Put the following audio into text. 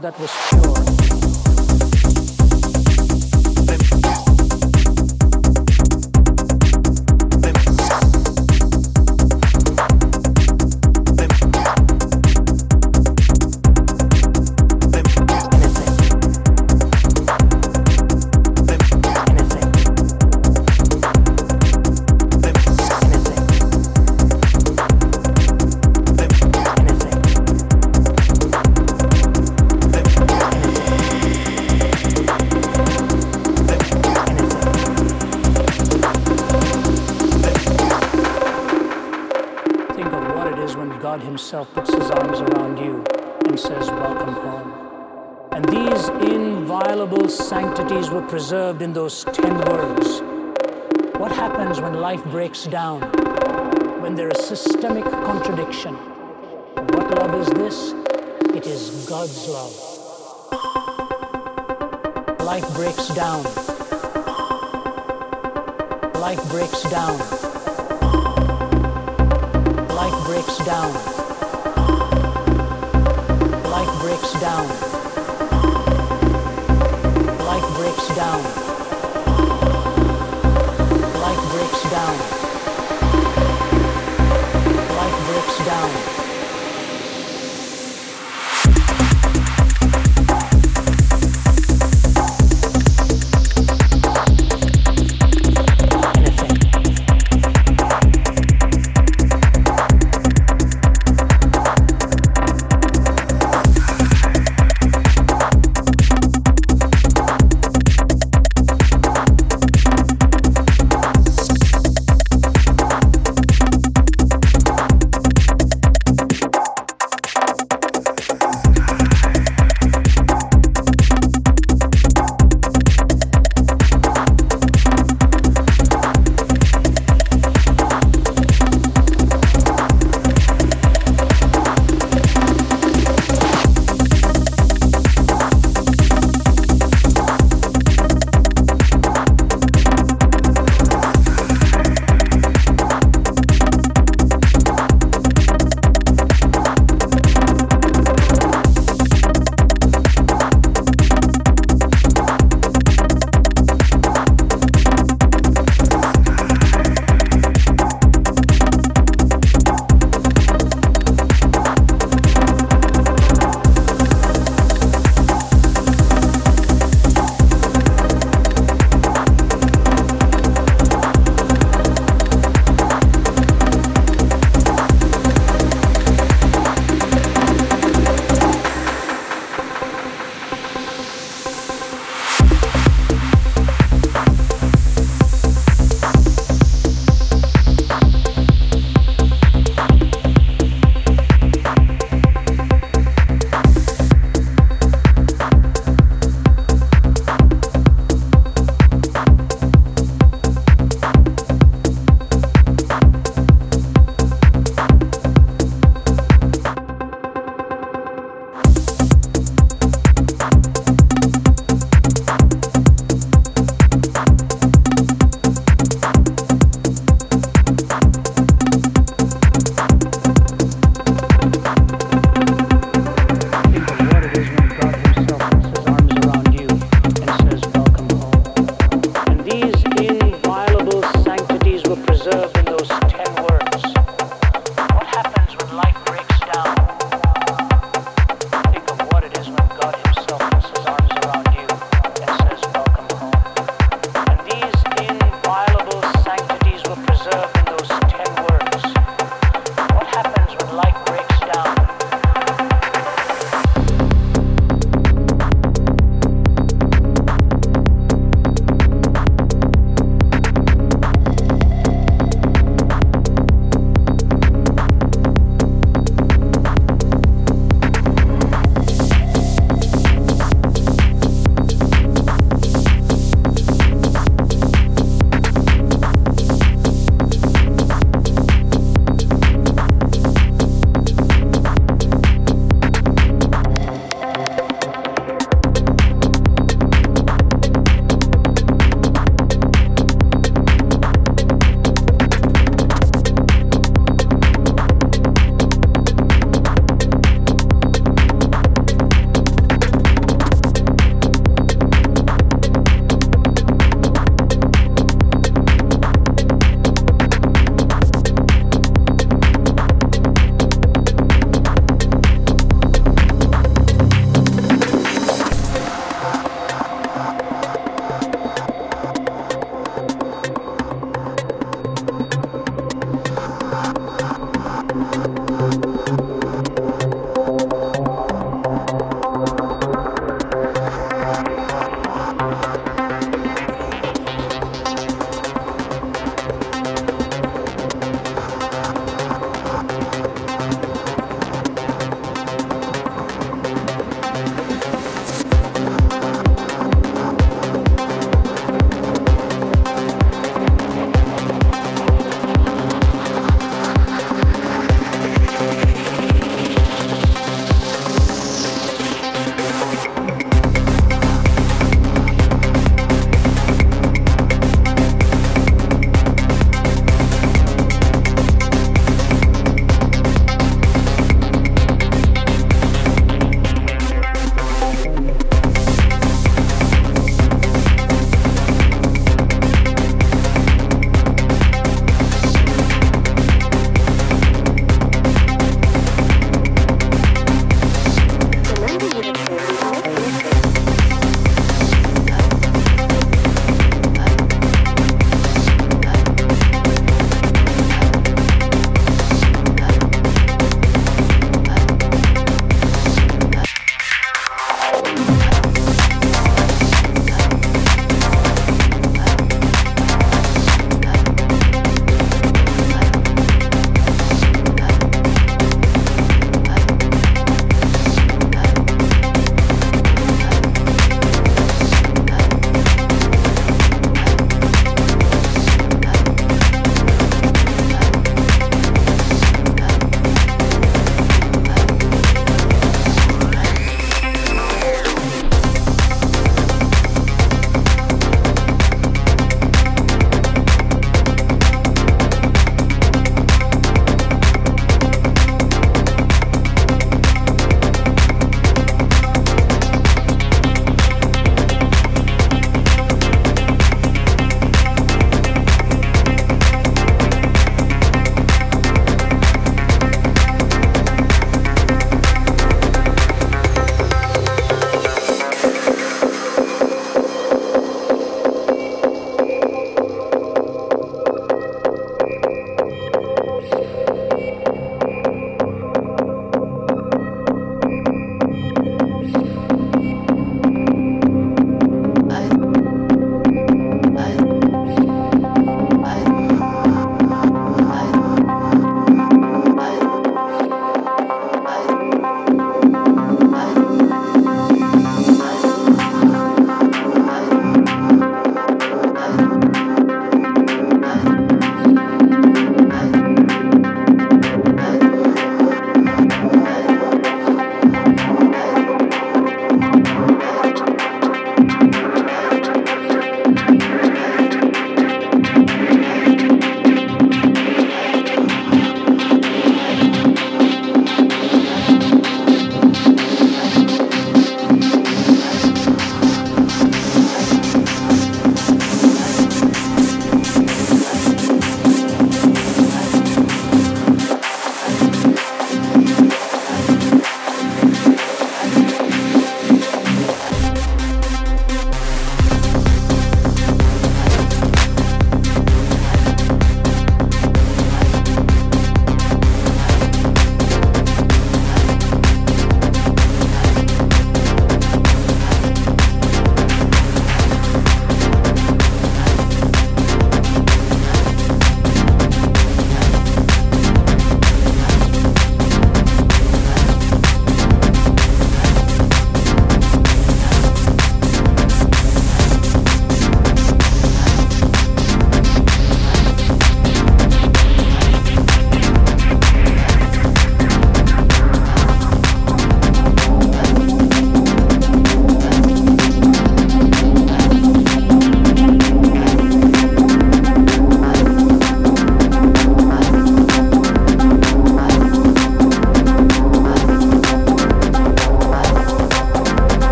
that was sanctities were preserved in those ten words. What happens when life breaks down? When there is systemic contradiction? What love is this? It is God's love. Life breaks down. Life breaks down. Life breaks down. Life breaks down. Down.